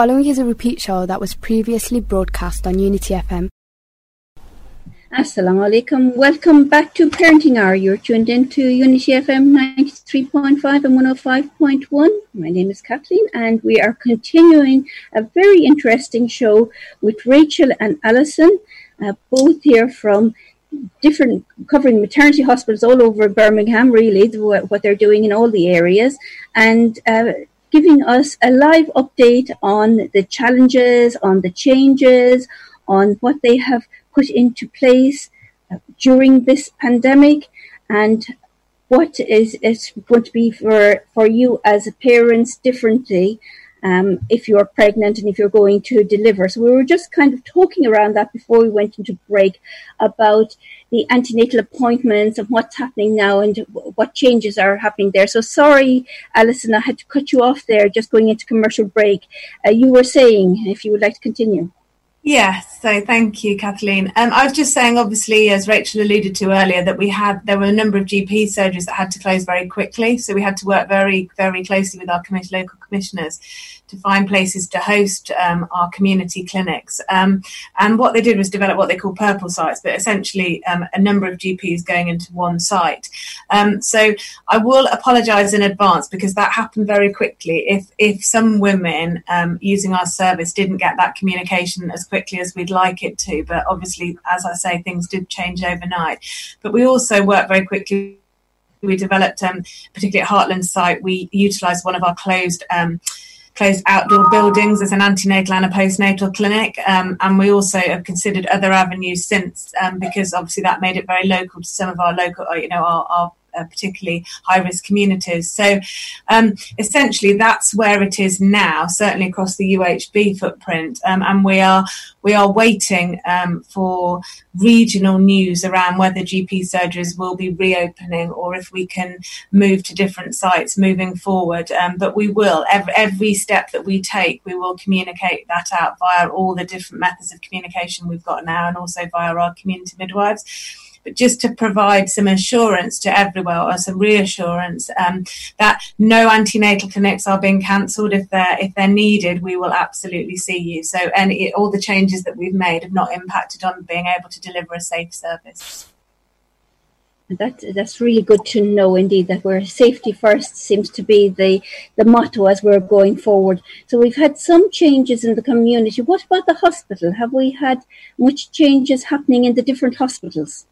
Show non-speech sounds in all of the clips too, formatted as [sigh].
following is a repeat show that was previously broadcast on Unity FM. Assalamu alaikum. Welcome back to Parenting Hour. You're tuned in to Unity FM 93.5 and 105.1. My name is Kathleen, and we are continuing a very interesting show with Rachel and Alison, uh, both here from different covering maternity hospitals all over Birmingham, really, what they're doing in all the areas, and uh, giving us a live update on the challenges, on the changes, on what they have put into place uh, during this pandemic and what is, is going to be for, for you as parents differently um, if you're pregnant and if you're going to deliver. So we were just kind of talking around that before we went into break about the antenatal appointments and what's happening now and what changes are happening there. So sorry, Alison, I had to cut you off there just going into commercial break. Uh, you were saying if you would like to continue. Yes, so thank you, Kathleen. Um, I was just saying, obviously, as Rachel alluded to earlier, that we had there were a number of GP surgeries that had to close very quickly, so we had to work very, very closely with our local commissioners to find places to host um, our community clinics. Um, and what they did was develop what they call purple sites, but essentially um, a number of GPs going into one site. Um, so I will apologise in advance because that happened very quickly. If if some women um, using our service didn't get that communication as quickly as we'd like it to, but obviously, as I say, things did change overnight. But we also worked very quickly we developed, um, particularly at Heartlands site, we utilised one of our closed um, closed outdoor buildings as an antenatal and a postnatal clinic. Um, and we also have considered other avenues since, um, because obviously that made it very local to some of our local, you know, our, our uh, particularly high risk communities. So um, essentially, that's where it is now, certainly across the UHB footprint, um, and we are we are waiting um, for regional news around whether GP surgeries will be reopening or if we can move to different sites moving forward. Um, but we will every, every step that we take, we will communicate that out via all the different methods of communication we've got now, and also via our community midwives but just to provide some assurance to everyone or some reassurance um, that no antenatal clinics are being cancelled. If they're if they're needed, we will absolutely see you. So, and all the changes that we've made have not impacted on being able to deliver a safe service. That, that's really good to know indeed that we're safety first seems to be the, the motto as we're going forward. So we've had some changes in the community. What about the hospital? Have we had much changes happening in the different hospitals?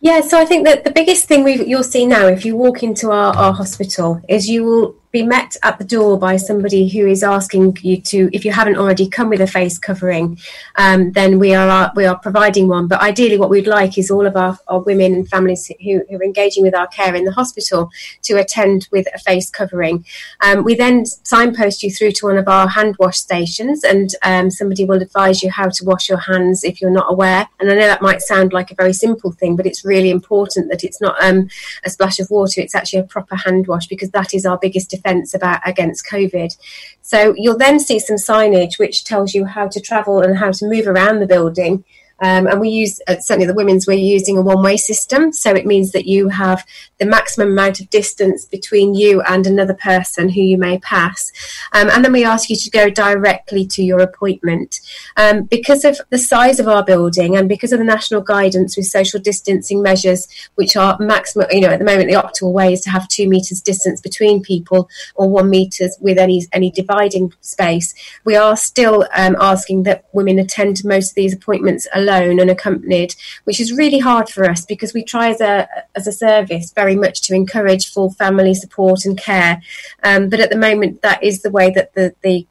Yeah, so I think that the biggest thing we you'll see now if you walk into our, our hospital is you will be met at the door by somebody who is asking you to, if you haven't already come with a face covering, um, then we are we are providing one. But ideally, what we'd like is all of our, our women and families who, who, are engaging with our care in the hospital to attend with a face covering. Um, we then signpost you through to one of our hand wash stations, and um, somebody will advise you how to wash your hands if you're not aware. And I know that might sound like a very simple thing, but it's really important that it's not um, a splash of water; it's actually a proper hand wash because that is our biggest defense about against COVID. So you'll then see some signage which tells you how to travel and how to move around the building. Um, and we use, uh, certainly the women's, we're using a one way system. So it means that you have the maximum amount of distance between you and another person who you may pass. Um, and then we ask you to go directly to your appointment. Um, because of the size of our building and because of the national guidance with social distancing measures, which are maximum, you know, at the moment, the optimal way is to have two metres distance between people or one metres with any, any dividing space. We are still um, asking that women attend most of these appointments alone alone and accompanied, which is really hard for us because we try as a as a service very much to encourage full family support and care. Um, but at the moment, that is the way that the the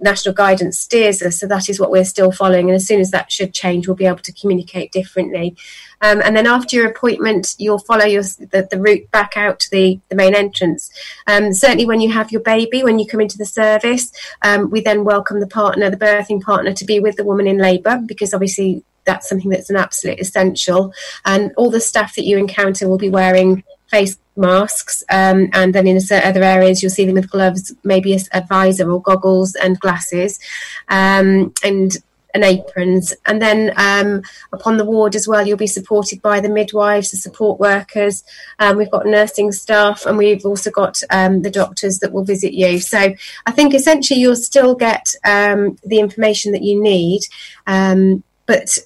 national guidance steers us. So that is what we're still following. And as soon as that should change, we'll be able to communicate differently. Um, and then after your appointment, you'll follow your, the, the route back out to the, the main entrance. Um, certainly, when you have your baby, when you come into the service, um, we then welcome the partner, the birthing partner, to be with the woman in labour because obviously that's something that's an absolute essential. And all the staff that you encounter will be wearing face masks, um, and then in certain other areas you'll see them with gloves, maybe a, a visor or goggles and glasses. Um, and and aprons. And then um, upon the ward as well, you'll be supported by the midwives, the support workers. Um, we've got nursing staff, and we've also got um, the doctors that will visit you. So I think essentially you'll still get um, the information that you need, um, but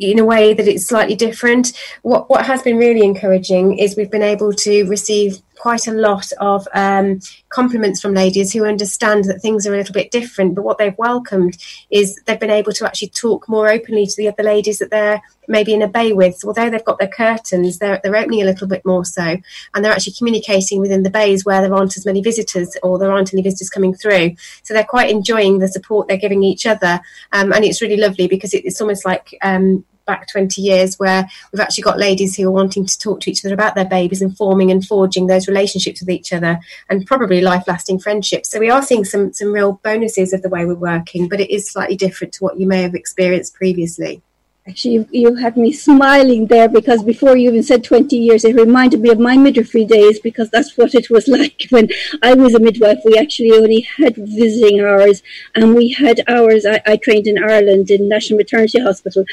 in a way that it's slightly different. What what has been really encouraging is we've been able to receive quite a lot of um, compliments from ladies who understand that things are a little bit different. But what they've welcomed is they've been able to actually talk more openly to the other ladies that they're maybe in a bay with. So although they've got their curtains, they're, they're opening a little bit more so. And they're actually communicating within the bays where there aren't as many visitors or there aren't any visitors coming through. So they're quite enjoying the support they're giving each other. Um, and it's really lovely because it, it's almost like um, back 20 years where we've actually got ladies who are wanting to talk to each other about their babies and forming and forging those relationships with each other and probably life lasting friendships. So we are seeing some, some real bonuses of the way we're working, but it is slightly different to what you may have experienced previously. Actually, you, you had me smiling there because before you even said 20 years, it reminded me of my midwifery days because that's what it was [laughs] like when I was a midwife. We actually only had visiting hours and we had hours. I, I trained in Ireland in National Maternity Hospital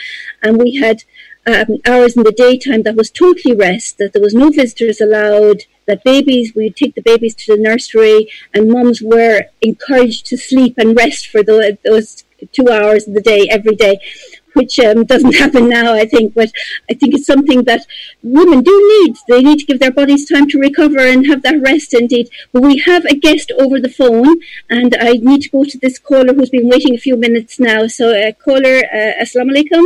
and we had um, hours in the daytime that was totally rest, that there was no visitors allowed, that babies, we'd take the babies to the nursery and mums were encouraged to sleep and rest for the, those two hours of the day every day which um, doesn't [laughs] happen now, I think. But I think it's something that women do need. They need to give their bodies time to recover and have that rest indeed. But we have a guest over the phone, and I need to go to this caller who's been waiting a few minutes now. So, uh, caller, uh, Assalamu alaikum.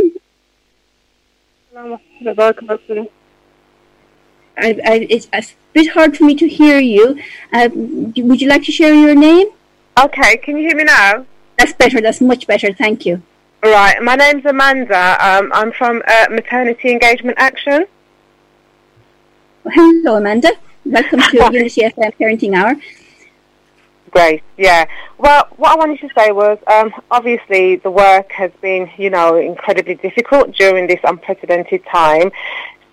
I, I, it's a bit hard for me to hear you. Uh, would you like to share your name? Okay, can you hear me now? That's better. That's much better. Thank you. Right, my name's Amanda. Um, I'm from uh, Maternity Engagement Action. Hello, Amanda. Welcome to [laughs] Unity FM Parenting Hour. Great, yeah. Well, what I wanted to say was, um, obviously, the work has been, you know, incredibly difficult during this unprecedented time.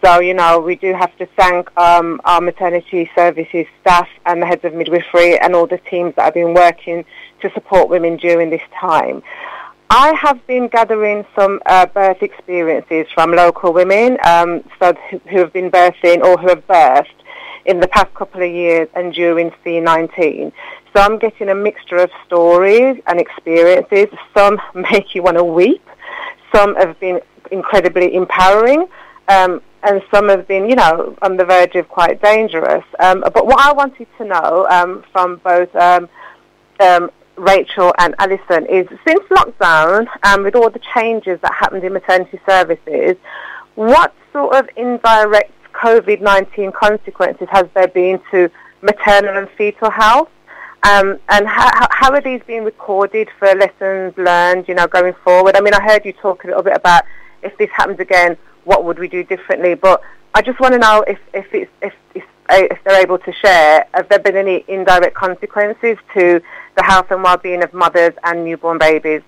So, you know, we do have to thank um, our maternity services staff and the heads of midwifery and all the teams that have been working to support women during this time. I have been gathering some uh, birth experiences from local women um, so who have been birthing or who have birthed in the past couple of years and during C19. So I'm getting a mixture of stories and experiences. Some [laughs] make you want to weep. Some have been incredibly empowering. Um, and some have been, you know, on the verge of quite dangerous. Um, but what I wanted to know um, from both um, um, Rachel and Alison is since lockdown and um, with all the changes that happened in maternity services, what sort of indirect COVID-19 consequences has there been to maternal and fetal health? Um, and how, how are these being recorded for lessons learned, you know, going forward? I mean, I heard you talk a little bit about if this happens again, what would we do differently? But I just want to know if, if, it's, if, if, if they're able to share, have there been any indirect consequences to the health and well-being of mothers and newborn babies?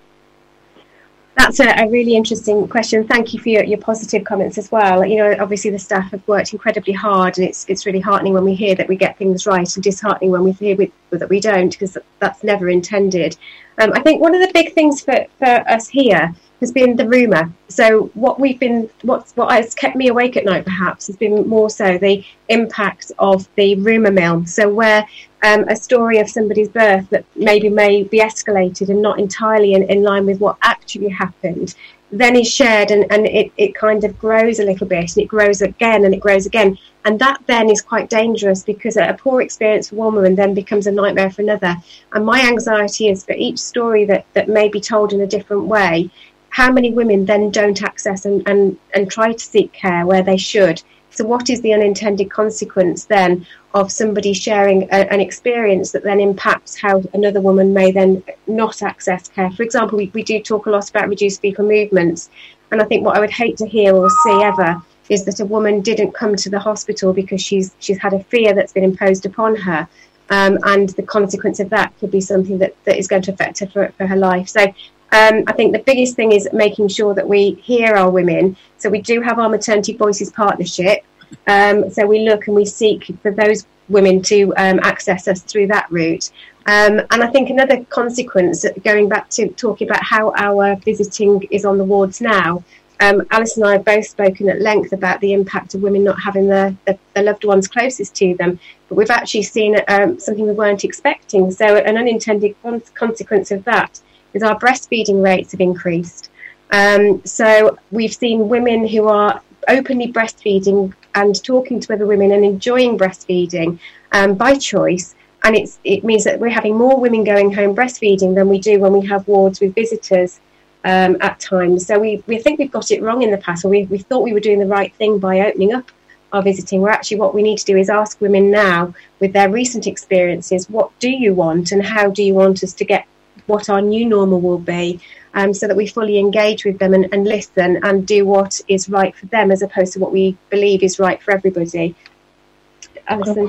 That's a, a, really interesting question. Thank you for your, your positive comments as well. You know, obviously the staff have worked incredibly hard, and it's it's really heartening when we hear that we get things right, and disheartening when we hear we, that we don't, because that's never intended. Um, I think one of the big things for, for us here has been the rumour. So what we've been, what what has kept me awake at night, perhaps, has been more so the impact of the rumour mill. So where um, a story of somebody's birth that maybe may be escalated and not entirely in, in line with what actually happened, then is shared and, and it, it kind of grows a little bit and it grows again and it grows again. And that then is quite dangerous because a poor experience for one woman then becomes a nightmare for another. And my anxiety is for each story that, that may be told in a different way, how many women then don't access and, and, and try to seek care where they should? So, what is the unintended consequence then of somebody sharing a, an experience that then impacts how another woman may then not access care? For example, we, we do talk a lot about reduced fetal movements. And I think what I would hate to hear or see ever is that a woman didn't come to the hospital because she's she's had a fear that's been imposed upon her. Um, and the consequence of that could be something that, that is going to affect her for, for her life. So um, I think the biggest thing is making sure that we hear our women. So we do have our Maternity Voices partnership. Um, so we look and we seek for those women to um, access us through that route. Um, and I think another consequence, going back to talking about how our visiting is on the wards now, um, Alice and I have both spoken at length about the impact of women not having the, the, the loved ones closest to them. But we've actually seen um, something we weren't expecting. So, an unintended consequence of that is our breastfeeding rates have increased. Um, so, we've seen women who are openly breastfeeding and talking to other women and enjoying breastfeeding um, by choice. And it means that we're having more women going home breastfeeding than we do when we have wards with visitors um, at times. So we, we think we've got it wrong in the past, or we, we thought we were doing the right thing by opening up our visiting. Where actually, what we need to do is ask women now, with their recent experiences, what do you want, and how do you want us to get what our new normal will be, um, so that we fully engage with them and, and listen and do what is right for them, as opposed to what we believe is right for everybody.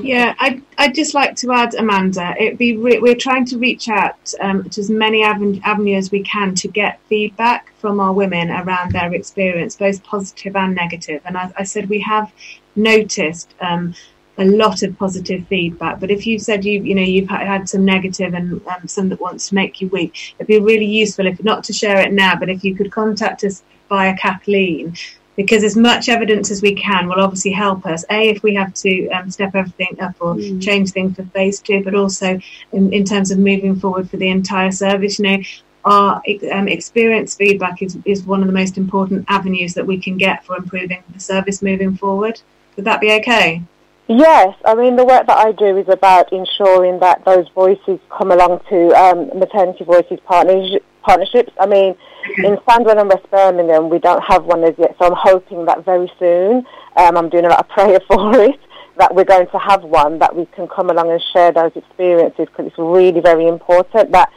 Yeah, I'd, I'd just like to add, Amanda, it'd be re- we're trying to reach out um, to as many aven- avenues as we can to get feedback from our women around their experience, both positive and negative. And as I said, we have noticed um, a lot of positive feedback. But if you've said you you know you've had some negative and um, some that wants to make you weak, it'd be really useful if not to share it now, but if you could contact us via Kathleen because as much evidence as we can will obviously help us. A, if we have to um, step everything up or mm. change things for phase two, but also in, in, terms of moving forward for the entire service. You know, our um, experience feedback is, is one of the most important avenues that we can get for improving the service moving forward. Would that be okay? Yes, I mean the work that I do is about ensuring that those voices come along to um, maternity voices partnerships. I mean, in Sandwell and West Birmingham, we don't have one as yet, so I'm hoping that very soon, um, I'm doing a lot of [laughs] prayer for it, that we're going to have one that we can come along and share those experiences because it's really very important that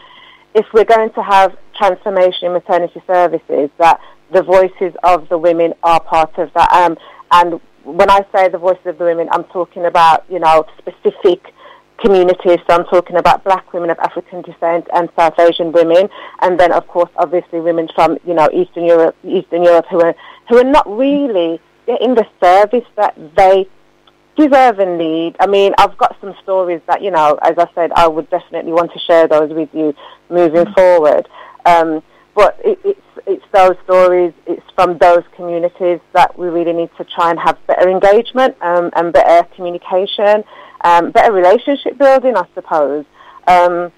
if we're going to have transformation in maternity services, that the voices of the women are part of that. Um, and when I say the voices of the women, I'm talking about, you know, specific communities. So I'm talking about black women of African descent and South Asian women, and then of course, obviously, women from you know Eastern Europe, Eastern Europe who are who are not really getting the service that they deserve and need. I mean, I've got some stories that you know, as I said, I would definitely want to share those with you moving mm-hmm. forward. Um, but it, it's it's those stories, it's from those communities that we really need to try and have better engagement um, and better communication um, better relationship building, I suppose. Um,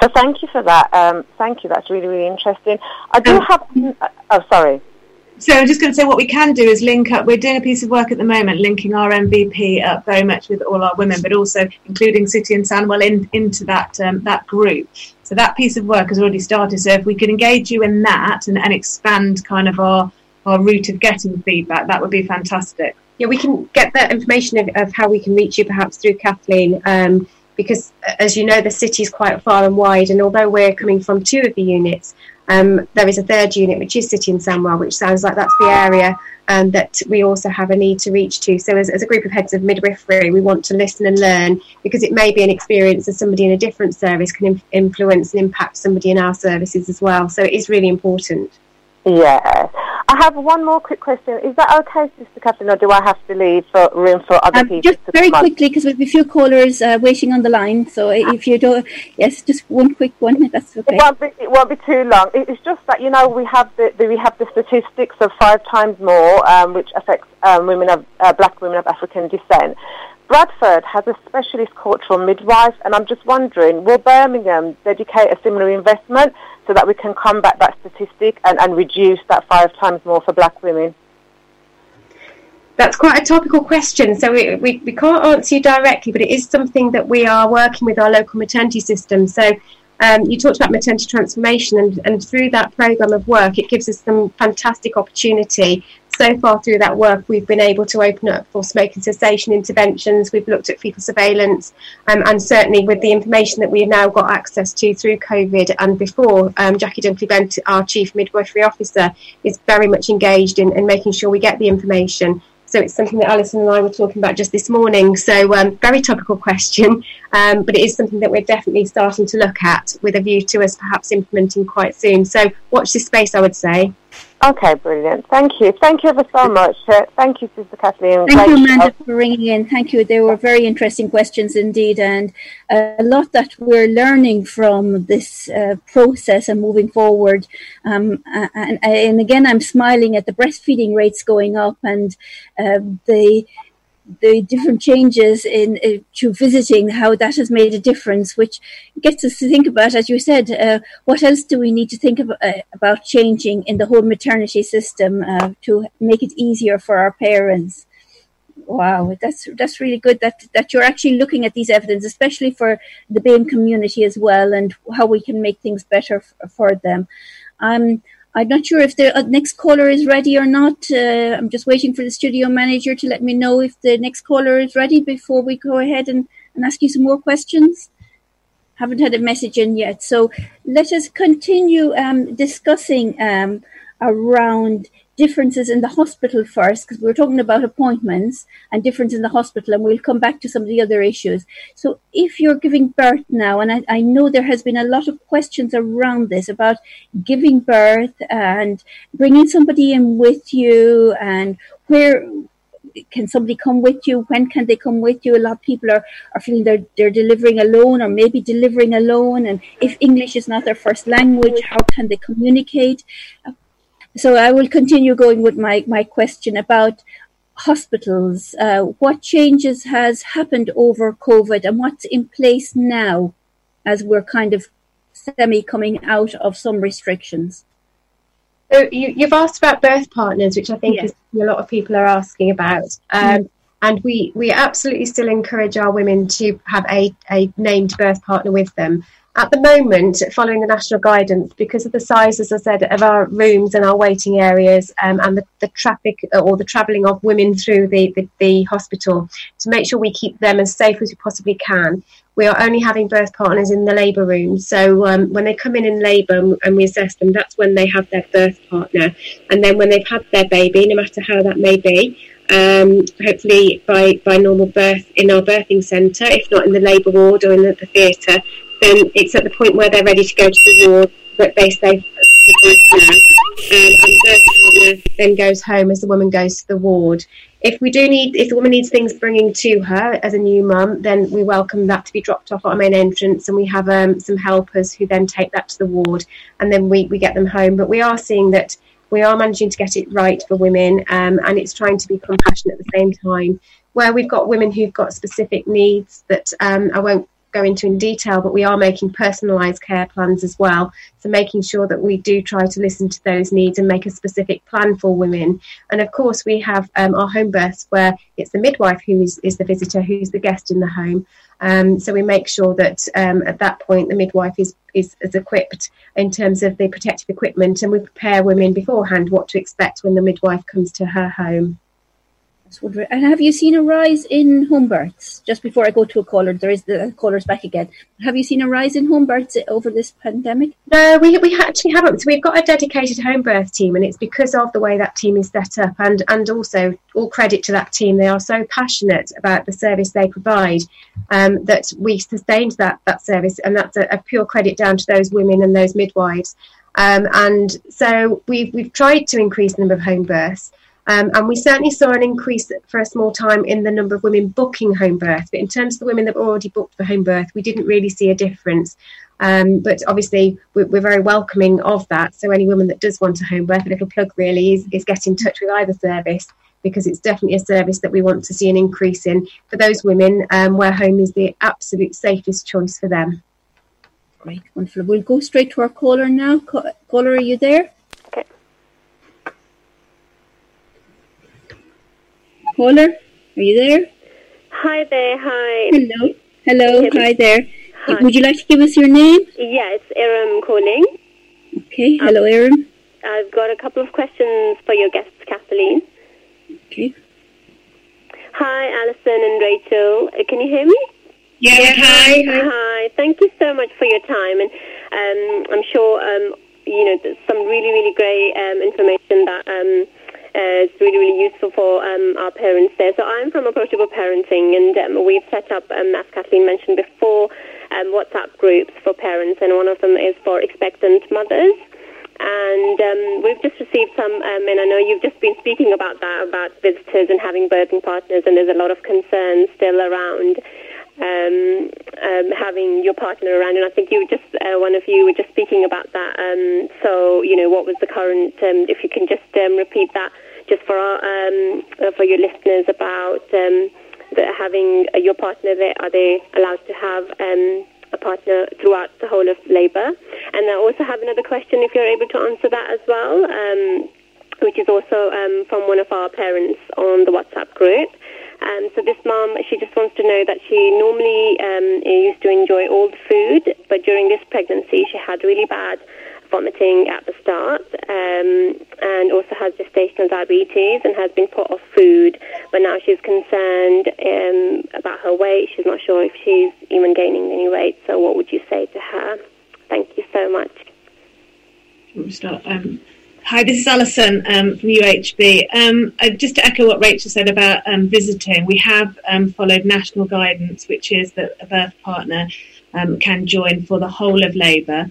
so thank you for that. Um, thank you. That's really, really interesting. I do um, have. Oh, sorry. So I'm just going to say what we can do is link up. We're doing a piece of work at the moment, linking our MVP up very much with all our women, but also including City and Sandwell in, into that um, that group. So that piece of work has already started. So if we could engage you in that and, and expand kind of our our route of getting feedback, that would be fantastic yeah, we can get that information of, of how we can reach you perhaps through Kathleen. Um, because as you know, the city is quite far and wide, and although we're coming from two of the units, um, there is a third unit which is City and Sandwell, which sounds like that's the area um, that we also have a need to reach to. So, as, as, a group of heads of midwifery, we want to listen and learn because it may be an experience that somebody in a different service can influence and impact somebody in our services as well. So, it is really important. Yeah. I have one more quick question. Is that okay, Sister Kathleen, or do I have to leave for room for other um, people? Just very quickly, because we have a few callers uh, waiting on the line. So if you don't, yes, just one quick one. [laughs] That's okay. It won't be, it won't be too long. It's just that you know we have the, the we have the statistics of five times more, um, which affects um, women of uh, black women of African descent. Bradford has a specialist cultural midwife, and I'm just wondering, will Birmingham dedicate a similar investment so that we can combat that statistic and, and reduce that five times more for black women? That's quite a topical question, so we, we, we can't answer you directly, but it is something that we are working with our local maternity system. So um, you talked about maternity transformation, and, and through that program of work, it gives us some fantastic opportunity so far through that work, we've been able to open up for smoking cessation interventions. We've looked at fetal surveillance, um, and certainly with the information that we've now got access to through COVID and before, um, Jackie Dunkley Bent, our Chief Midwifery Officer, is very much engaged in, in, making sure we get the information. So it's something that Alison and I were talking about just this morning. So um, very topical question, um, but it is something that we're definitely starting to look at with a view to us perhaps implementing quite soon. So watch this space, I would say. Okay, brilliant. Thank you. Thank you ever so much. Uh, thank you, Sister Kathleen. Thank you, Amanda, for ringing in. Thank you. They were very interesting questions indeed, and a lot that we're learning from this uh, process and moving forward. Um, and, and, again, I'm smiling at the breastfeeding rates going up and uh, the the different changes in uh, to visiting, how that has made a difference, which gets us to think about, as you said, uh, what else do we need to think about, uh, about changing in the whole maternity system uh, to make it easier for our parents. Wow, that's that's really good that that you're actually looking at these evidence, especially for the BAME community as well, and how we can make things better f- for them. Um, I'm not sure if the uh, next caller is ready or not. Uh, I'm just waiting for the studio manager to let me know if the next caller is ready before we go ahead and, and ask you some more questions. Haven't had a message in yet. So let us continue um, discussing um, around differences in the hospital first, because we were talking about appointments and difference in the hospital, and we'll come back to some of the other issues. So, if you're giving birth now, and I, I know there has been a lot of questions around this about giving birth and bringing somebody in with you, and where can somebody come with you? When can they come with you? A lot of people are, are feeling they're, they're delivering alone or maybe delivering alone. And if English is not their first language, how can they communicate? So I will continue going with my, my question about hospitals. Uh, what changes has happened over COVID and what's in place now as we're kind of semi coming out of some restrictions? So you, have asked about birth partners, which I think yes. is a lot of people are asking about. Um, mm. And we, we absolutely still encourage our women to have a, a named birth partner with them. At the moment, following the national guidance, because of the size, as I said, of our rooms and our waiting areas um, and the, the, traffic or the travelling of women through the, the, the, hospital, to make sure we keep them as safe as we possibly can, we are only having birth partners in the labour room. So um, when they come in in labour and we assess them, that's when they have their birth partner. And then when they've had their baby, no matter how that may be, um, hopefully by, by normal birth in our birthing centre, if not in the labour ward or in the, the theatre, then it's at the point where they're ready to go to the ward that they say um, and the then goes home as the woman goes to the ward. If we do need, if the woman needs things bringing to her as a new mum, then we welcome that to be dropped off at our main entrance, and we have um, some helpers who then take that to the ward, and then we, we get them home. But we are seeing that we are managing to get it right for women, um, and it's trying to be compassionate at the same time. Where we've got women who've got specific needs that um, I won't go into in detail, but we are making personalised care plans as well. So making sure that we do try to listen to those needs and make a specific plan for women. And of course, we have um, our home births where it's the midwife who is, is the visitor, who's the guest in the home. Um, so we make sure that um, at that point the midwife is, is, is equipped in terms of the protective equipment, and we prepare women beforehand what to expect when the midwife comes to her home. And have you seen a rise in home births? Just before I go to a caller, there is the callers back again. Have you seen a rise in home births over this pandemic? No, we, we actually haven't. So we've got a dedicated home birth team, and it's because of the way that team is set up, and and also all credit to that team. They are so passionate about the service they provide um, that we sustained that that service, and that's a, a pure credit down to those women and those midwives. Um, and so we've we've tried to increase the number of home births. Um, and we certainly saw an increase for a small time in the number of women booking home birth. But in terms of the women that were already booked for home birth, we didn't really see a difference. Um, but obviously, we're, we're, very welcoming of that. So any woman that does want a home birth, a little plug really is, is get in touch with either service because it's definitely a service that we want to see an increase in for those women um, where home is the absolute safest choice for them. Great, wonderful. We'll go straight to our caller now. Caller, are you there? Caller, are you there? Hi there, hi. Hello, hello, hi there. Hi. Would you like to give us your name? Yes, Erin calling. Okay, hello, um. I've got a couple of questions for your guests, Kathleen. Okay. Hi, Alison and Rachel. Uh, can you hear me? Yes, hi. Hi. Hi. Thank you so much for your time, and um, I'm sure um, you know there's some really, really great um, information that um, uh, it's really, really useful for um, our parents there. So I'm from Approachable Parenting, and um, we've set up, um, as Kathleen mentioned before, um, WhatsApp groups for parents, and one of them is for expectant mothers. And um, we've just received some, um, and I know you've just been speaking about that, about visitors and having birthing partners, and there's a lot of concerns still around um, um, having your partner around. And I think you just, uh, one of you were just speaking about that. Um, so, you know, what was the current, if you can just repeat that just for our, um, uh, for your listeners about um, having uh, your partner there, are they allowed to have um, a partner throughout the whole of labour? And I also have another question, if you're able to answer that as well, um, which is also um, from one of our parents on the WhatsApp group. Um, so this mom, she just wants to know that she normally um, used to enjoy all the food, but during this pregnancy, she had really bad vomiting at the start, um, and also has gestational diabetes and has been put off food. But now she's concerned um, about her weight. She's not sure if she's even gaining any weight. So, what would you say to her? Thank you so much. Start. Um, Hi, this is Alison um, from UHB. Um, just to echo what Rachel said about um, visiting, we have followed national guidance, which is that a birth partner um, can join for the whole of labour.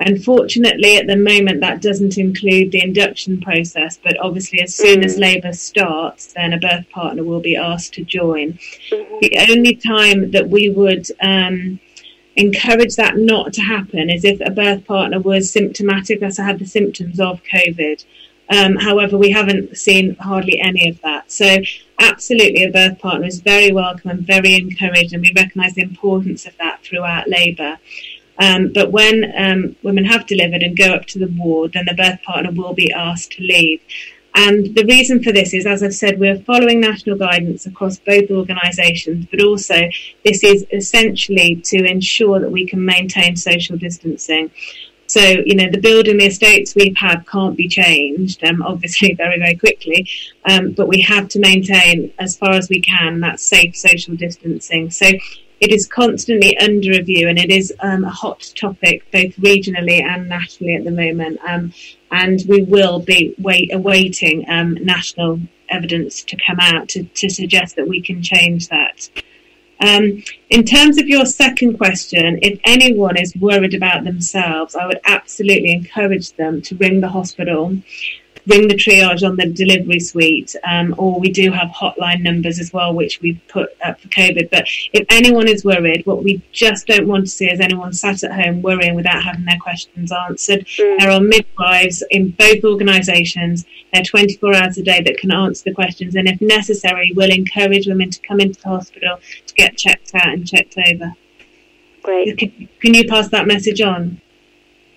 Unfortunately, at the moment, that doesn't include the induction process, but obviously, as soon mm. as labour starts, then a birth partner will be asked to join. Mm-hmm. The only time that we would um, encourage that not to happen is if a birth partner was symptomatic, as I had the symptoms of COVID. Um, however, we haven't seen hardly any of that. So, absolutely, a birth partner is very welcome and very encouraged, and we recognise the importance of that throughout labour. Um, but when um, women have delivered and go up to the ward, then the birth partner will be asked to leave. And the reason for this is, as I've said, we're following national guidance across both organisations, but also this is essentially to ensure that we can maintain social distancing. So, you know, the building, the estates we've had can't be changed, um, obviously, [laughs] very, very quickly. Um, but we have to maintain, as far as we can, that safe social distancing. So, it is constantly under review and it is um, a hot topic both regionally and nationally at the moment. Um, and we will be wait, awaiting um, national evidence to come out to, to suggest that we can change that. Um, in terms of your second question, if anyone is worried about themselves, I would absolutely encourage them to ring the hospital ring the triage on the delivery suite, um, or we do have hotline numbers as well, which we've put up for COVID. But if anyone is worried, what we just don't want to see is anyone sat at home worrying without having their questions answered. Mm. There are midwives in both organisations. They're 24 hours a day that can answer the questions, and if necessary, we'll encourage women to come into the hospital to get checked out and checked over. Great. Can, can you pass that message on?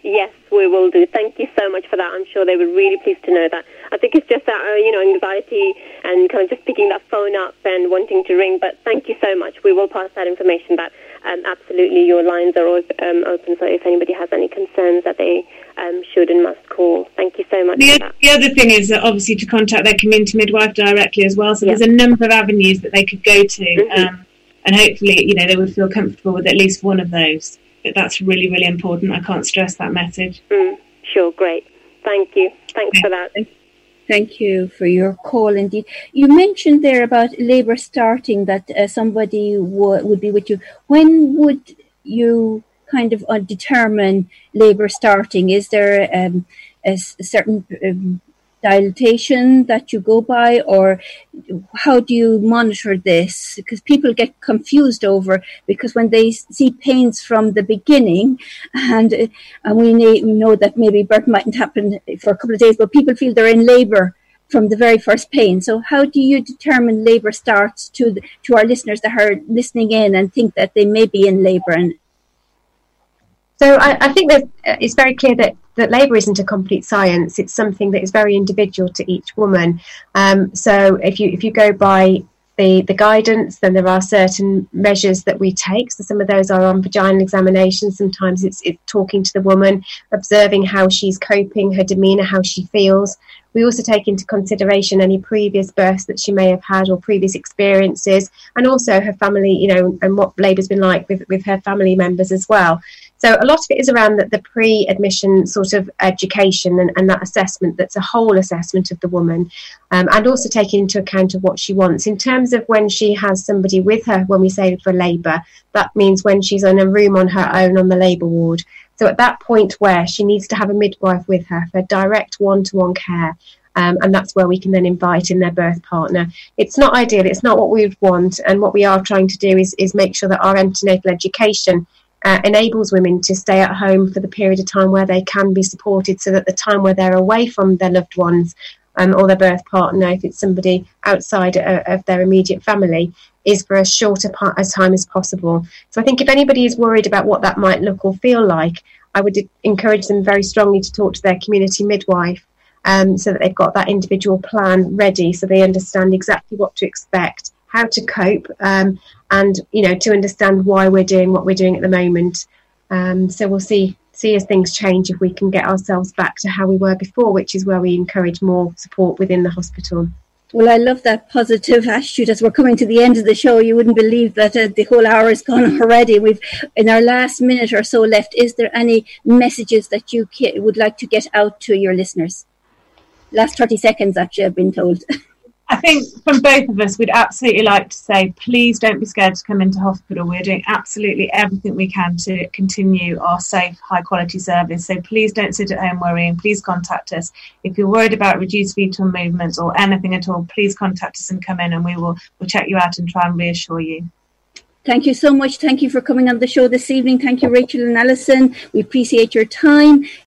Yes, we will do. Thank you so much for that. I'm sure they were really pleased to know that. I think it's just that, uh, you know, anxiety and kind of just picking that phone up and wanting to ring. But thank you so much. We will pass that information back. Um, absolutely, your lines are always um, open. So if anybody has any concerns that they um, should and must call. Thank you so much. The, the other thing is obviously to contact their community midwife directly as well. So yeah. there's a number of avenues that they could go to. Mm-hmm. Um, and hopefully, you know, they would feel comfortable with at least one of those that's really, really important. I can't stress that message. Mm, sure, great. Thank you. Thanks for that. Thank you for your call. Indeed, you mentioned there about labour starting that uh, somebody w- would be with you. When would you kind of uh, determine labour starting? Is there um, a, a, certain um, dilatation that you go by, or how do you monitor this? Because people get confused over because when they see pains from the beginning, and and we know that maybe birth mightn't happen for a couple of days, but people feel they're in labour from the very first pain. So how do you determine labour starts to the, to our listeners that are listening in and think that they may be in labour and so I, I, think that uh, it's very clear that, that labour isn't a complete science. It's something that is very individual to each woman. Um, so if you if you go by the, the guidance, then there are certain measures that we take. So some of those are on vaginal examination. Sometimes it's, it's talking to the woman, observing how she's coping, her demeanour, how she feels. We also take into consideration any previous births that she may have had or previous experiences, and also her family, you know, and what labour's been like with, with her family members as well. So a lot of it is around the, the pre-admission sort of education and, and, that assessment that's a whole assessment of the woman um, and also taking into account of what she wants. In terms of when she has somebody with her when we say for labour, that means when she's in a room on her own on the labour ward. So at that point where she needs to have a midwife with her for direct one-to-one care, um, and that's where we can then invite in their birth partner. It's not ideal, it's not what we would want, and what we are trying to do is, is make sure that our antenatal education uh, enables women to stay at home for the period of time where they can be supported so that the time where they're away from their loved ones um, or their birth partner, if it's somebody outside of, uh, of their immediate family, is for as short a, part, time as possible. So I think if anybody is worried about what that might look or feel like, I would encourage them very strongly to talk to their community midwife um, so that they've got that individual plan ready so they understand exactly what to expect, how to cope, um, and you know to understand why we're doing what we're doing at the moment. Um, so we'll see see as things change if we can get ourselves back to how we were before, which is where we encourage more support within the hospital. Well, I love that positive attitude as we're coming to the end of the show. You wouldn't believe that uh, the whole hour is gone [laughs] already. We've, in our last minute or so left, is there any messages that you would like to get out to your listeners? Last 30 seconds, actually, I've been told. [laughs] I think from both of us, we'd absolutely like to say, please don't be scared to come into hospital. We're doing absolutely everything we can to continue our safe, high quality service. So please don't sit at home worrying. Please contact us. If you're worried about reduced fetal movements or anything at all, please contact us and come in and we will we'll check you out and try and reassure you. Thank you so much. Thank you for coming on the show this evening. Thank you, Rachel and Alison. We appreciate your time.